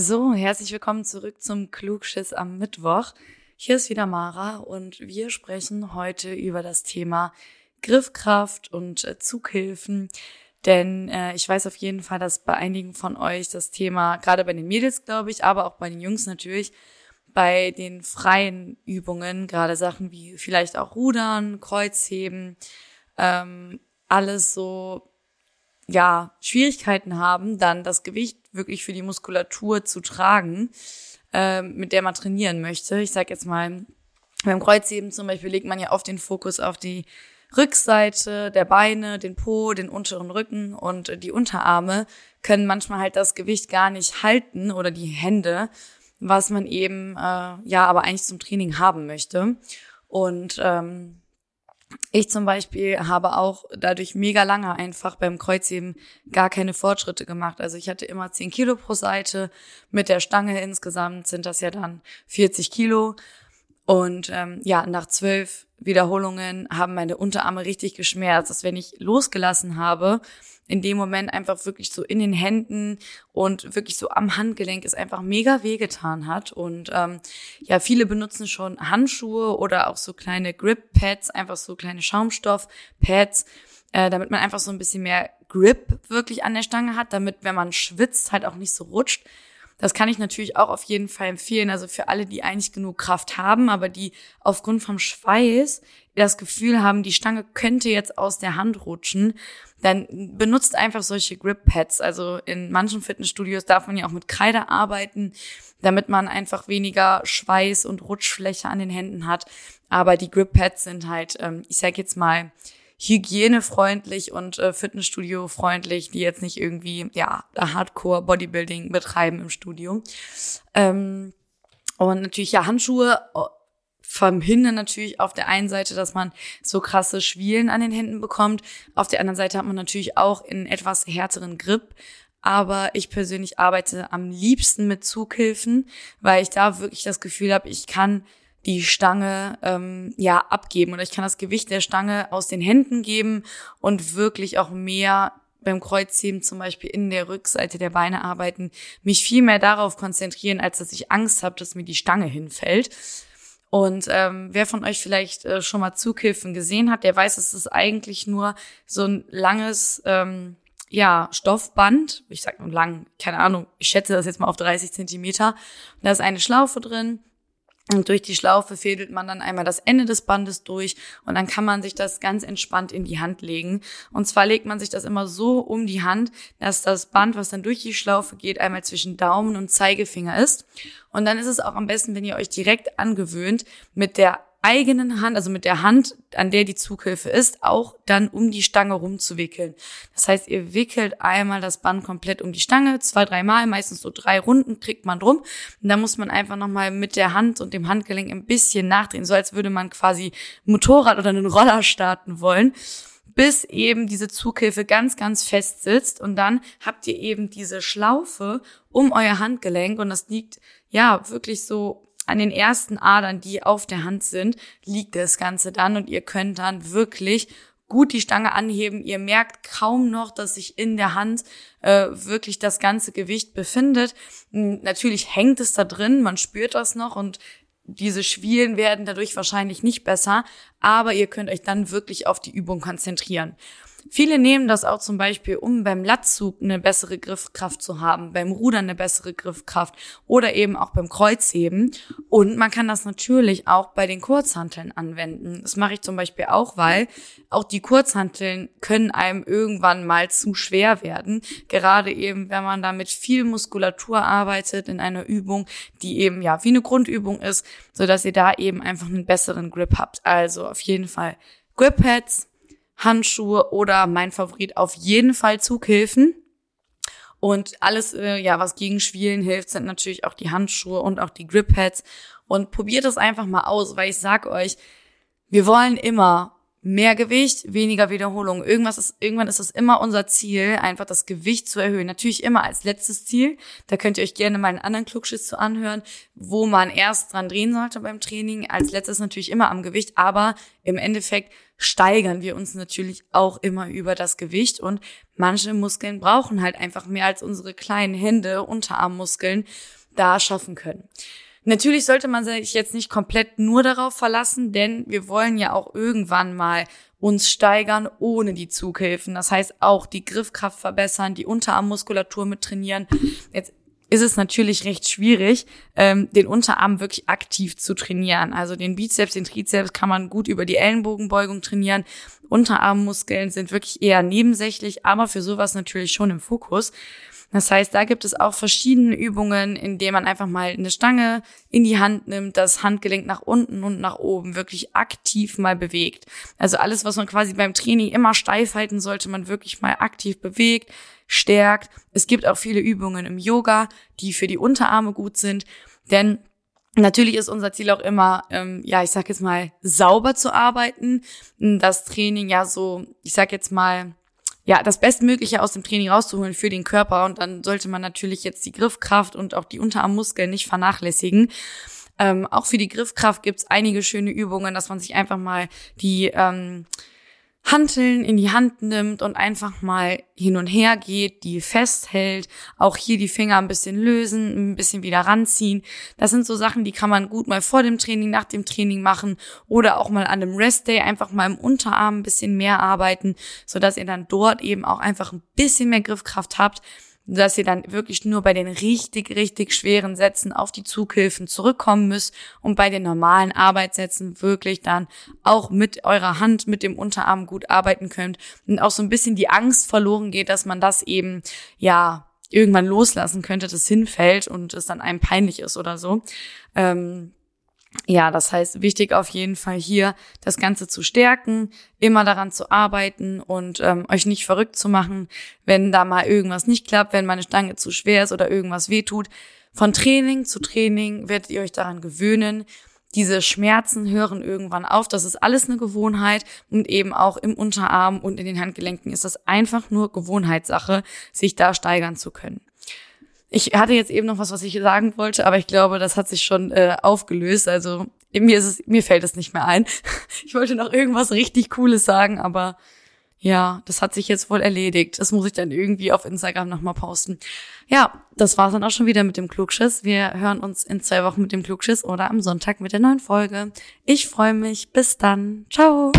So, herzlich willkommen zurück zum Klugschiss am Mittwoch. Hier ist wieder Mara und wir sprechen heute über das Thema Griffkraft und äh, Zughilfen. Denn äh, ich weiß auf jeden Fall, dass bei einigen von euch das Thema, gerade bei den Mädels, glaube ich, aber auch bei den Jungs natürlich, bei den freien Übungen, gerade Sachen wie vielleicht auch Rudern, Kreuzheben, ähm, alles so, ja, Schwierigkeiten haben, dann das Gewicht wirklich für die Muskulatur zu tragen, äh, mit der man trainieren möchte. Ich sag jetzt mal, beim Kreuzheben zum Beispiel legt man ja oft den Fokus auf die Rückseite der Beine, den Po, den unteren Rücken und die Unterarme können manchmal halt das Gewicht gar nicht halten oder die Hände, was man eben äh, ja aber eigentlich zum Training haben möchte. Und ähm, ich zum Beispiel habe auch dadurch mega lange einfach beim Kreuzheben gar keine Fortschritte gemacht. Also ich hatte immer 10 Kilo pro Seite. Mit der Stange insgesamt sind das ja dann 40 Kilo. Und ähm, ja, nach zwölf Wiederholungen haben meine Unterarme richtig geschmerzt, dass wenn ich losgelassen habe, in dem Moment einfach wirklich so in den Händen und wirklich so am Handgelenk es einfach mega wehgetan hat. Und ähm, ja, viele benutzen schon Handschuhe oder auch so kleine Grip-Pads, einfach so kleine Schaumstoff-Pads, äh, damit man einfach so ein bisschen mehr Grip wirklich an der Stange hat, damit, wenn man schwitzt, halt auch nicht so rutscht. Das kann ich natürlich auch auf jeden Fall empfehlen. Also für alle, die eigentlich genug Kraft haben, aber die aufgrund vom Schweiß das Gefühl haben, die Stange könnte jetzt aus der Hand rutschen, dann benutzt einfach solche Grip Pads. Also in manchen Fitnessstudios darf man ja auch mit Kreide arbeiten, damit man einfach weniger Schweiß und Rutschfläche an den Händen hat. Aber die Grip Pads sind halt, ähm, ich sag jetzt mal, hygienefreundlich und äh, Fitnessstudio-freundlich, die jetzt nicht irgendwie, ja, Hardcore Bodybuilding betreiben im Studio. Ähm, und natürlich ja Handschuhe äh, verhindern natürlich auf der einen Seite, dass man so krasse Schwielen an den Händen bekommt. Auf der anderen Seite hat man natürlich auch in etwas härteren Grip. Aber ich persönlich arbeite am liebsten mit Zughilfen, weil ich da wirklich das Gefühl habe, ich kann die Stange ähm, ja abgeben oder ich kann das Gewicht der Stange aus den Händen geben und wirklich auch mehr beim Kreuzheben zum Beispiel in der Rückseite der Beine arbeiten, mich viel mehr darauf konzentrieren, als dass ich Angst habe, dass mir die Stange hinfällt. Und ähm, wer von euch vielleicht äh, schon mal Zughilfen gesehen hat, der weiß, es ist eigentlich nur so ein langes ähm, ja, Stoffband. Ich sag nur lang, keine Ahnung, ich schätze das jetzt mal auf 30 Zentimeter. Da ist eine Schlaufe drin und durch die Schlaufe fädelt man dann einmal das Ende des Bandes durch und dann kann man sich das ganz entspannt in die Hand legen. Und zwar legt man sich das immer so um die Hand, dass das Band, was dann durch die Schlaufe geht, einmal zwischen Daumen und Zeigefinger ist. Und dann ist es auch am besten, wenn ihr euch direkt angewöhnt, mit der eigenen Hand, also mit der Hand, an der die Zughilfe ist, auch dann um die Stange rumzuwickeln. Das heißt, ihr wickelt einmal das Band komplett um die Stange, zwei, dreimal, meistens so drei Runden kriegt man drum. Und dann muss man einfach nochmal mit der Hand und dem Handgelenk ein bisschen nachdrehen, so als würde man quasi Motorrad oder einen Roller starten wollen bis eben diese Zughilfe ganz, ganz fest sitzt und dann habt ihr eben diese Schlaufe um euer Handgelenk und das liegt ja wirklich so an den ersten Adern, die auf der Hand sind, liegt das Ganze dann und ihr könnt dann wirklich gut die Stange anheben. Ihr merkt kaum noch, dass sich in der Hand äh, wirklich das ganze Gewicht befindet. Hm, natürlich hängt es da drin, man spürt das noch und diese Schwielen werden dadurch wahrscheinlich nicht besser, aber ihr könnt euch dann wirklich auf die Übung konzentrieren. Viele nehmen das auch zum Beispiel, um beim Latzug eine bessere Griffkraft zu haben, beim Rudern eine bessere Griffkraft oder eben auch beim Kreuzheben. Und man kann das natürlich auch bei den Kurzhanteln anwenden. Das mache ich zum Beispiel auch, weil auch die Kurzhanteln können einem irgendwann mal zu schwer werden. Gerade eben, wenn man da mit viel Muskulatur arbeitet in einer Übung, die eben ja wie eine Grundübung ist, so dass ihr da eben einfach einen besseren Grip habt. Also auf jeden Fall Grip Pads, Handschuhe oder mein Favorit auf jeden Fall Zughilfen. Und alles, äh, ja, was gegen Schwielen hilft, sind natürlich auch die Handschuhe und auch die Grip Pads. Und probiert es einfach mal aus, weil ich sag euch, wir wollen immer mehr Gewicht, weniger Wiederholung. Irgendwas ist, irgendwann ist es immer unser Ziel, einfach das Gewicht zu erhöhen. Natürlich immer als letztes Ziel. Da könnt ihr euch gerne mal einen anderen Klugschiss zu anhören, wo man erst dran drehen sollte beim Training. Als letztes natürlich immer am Gewicht, aber im Endeffekt steigern wir uns natürlich auch immer über das Gewicht und manche Muskeln brauchen halt einfach mehr als unsere kleinen Hände, Unterarmmuskeln da schaffen können. Natürlich sollte man sich jetzt nicht komplett nur darauf verlassen, denn wir wollen ja auch irgendwann mal uns steigern ohne die Zughilfen. Das heißt auch die Griffkraft verbessern, die Unterarmmuskulatur mit trainieren. Jetzt ist es natürlich recht schwierig, ähm, den Unterarm wirklich aktiv zu trainieren. Also den Bizeps, den Trizeps kann man gut über die Ellenbogenbeugung trainieren. Unterarmmuskeln sind wirklich eher nebensächlich, aber für sowas natürlich schon im Fokus. Das heißt, da gibt es auch verschiedene Übungen, in denen man einfach mal eine Stange in die Hand nimmt, das Handgelenk nach unten und nach oben wirklich aktiv mal bewegt. Also alles, was man quasi beim Training immer steif halten sollte, man wirklich mal aktiv bewegt, stärkt. Es gibt auch viele Übungen im Yoga, die für die Unterarme gut sind, denn Natürlich ist unser Ziel auch immer, ähm, ja, ich sag jetzt mal, sauber zu arbeiten. Das Training ja so, ich sag jetzt mal, ja, das Bestmögliche aus dem Training rauszuholen für den Körper. Und dann sollte man natürlich jetzt die Griffkraft und auch die Unterarmmuskeln nicht vernachlässigen. Ähm, auch für die Griffkraft gibt's einige schöne Übungen, dass man sich einfach mal die ähm, Hanteln in die Hand nimmt und einfach mal hin und her geht, die festhält, auch hier die Finger ein bisschen lösen, ein bisschen wieder ranziehen. Das sind so Sachen, die kann man gut mal vor dem Training, nach dem Training machen oder auch mal an einem Restday einfach mal im Unterarm ein bisschen mehr arbeiten, so dass ihr dann dort eben auch einfach ein bisschen mehr Griffkraft habt dass ihr dann wirklich nur bei den richtig, richtig schweren Sätzen auf die Zughilfen zurückkommen müsst und bei den normalen Arbeitssätzen wirklich dann auch mit eurer Hand, mit dem Unterarm gut arbeiten könnt und auch so ein bisschen die Angst verloren geht, dass man das eben, ja, irgendwann loslassen könnte, das hinfällt und es dann einem peinlich ist oder so. Ähm, ja, das heißt, wichtig auf jeden Fall hier, das Ganze zu stärken, immer daran zu arbeiten und ähm, euch nicht verrückt zu machen, wenn da mal irgendwas nicht klappt, wenn meine Stange zu schwer ist oder irgendwas wehtut. Von Training zu Training werdet ihr euch daran gewöhnen. Diese Schmerzen hören irgendwann auf. Das ist alles eine Gewohnheit und eben auch im Unterarm und in den Handgelenken ist das einfach nur Gewohnheitssache, sich da steigern zu können. Ich hatte jetzt eben noch was, was ich sagen wollte, aber ich glaube, das hat sich schon äh, aufgelöst. Also mir ist es, mir fällt es nicht mehr ein. Ich wollte noch irgendwas richtig Cooles sagen, aber ja, das hat sich jetzt wohl erledigt. Das muss ich dann irgendwie auf Instagram nochmal posten. Ja, das war's dann auch schon wieder mit dem Klugschiss. Wir hören uns in zwei Wochen mit dem Klugschiss oder am Sonntag mit der neuen Folge. Ich freue mich. Bis dann. Ciao.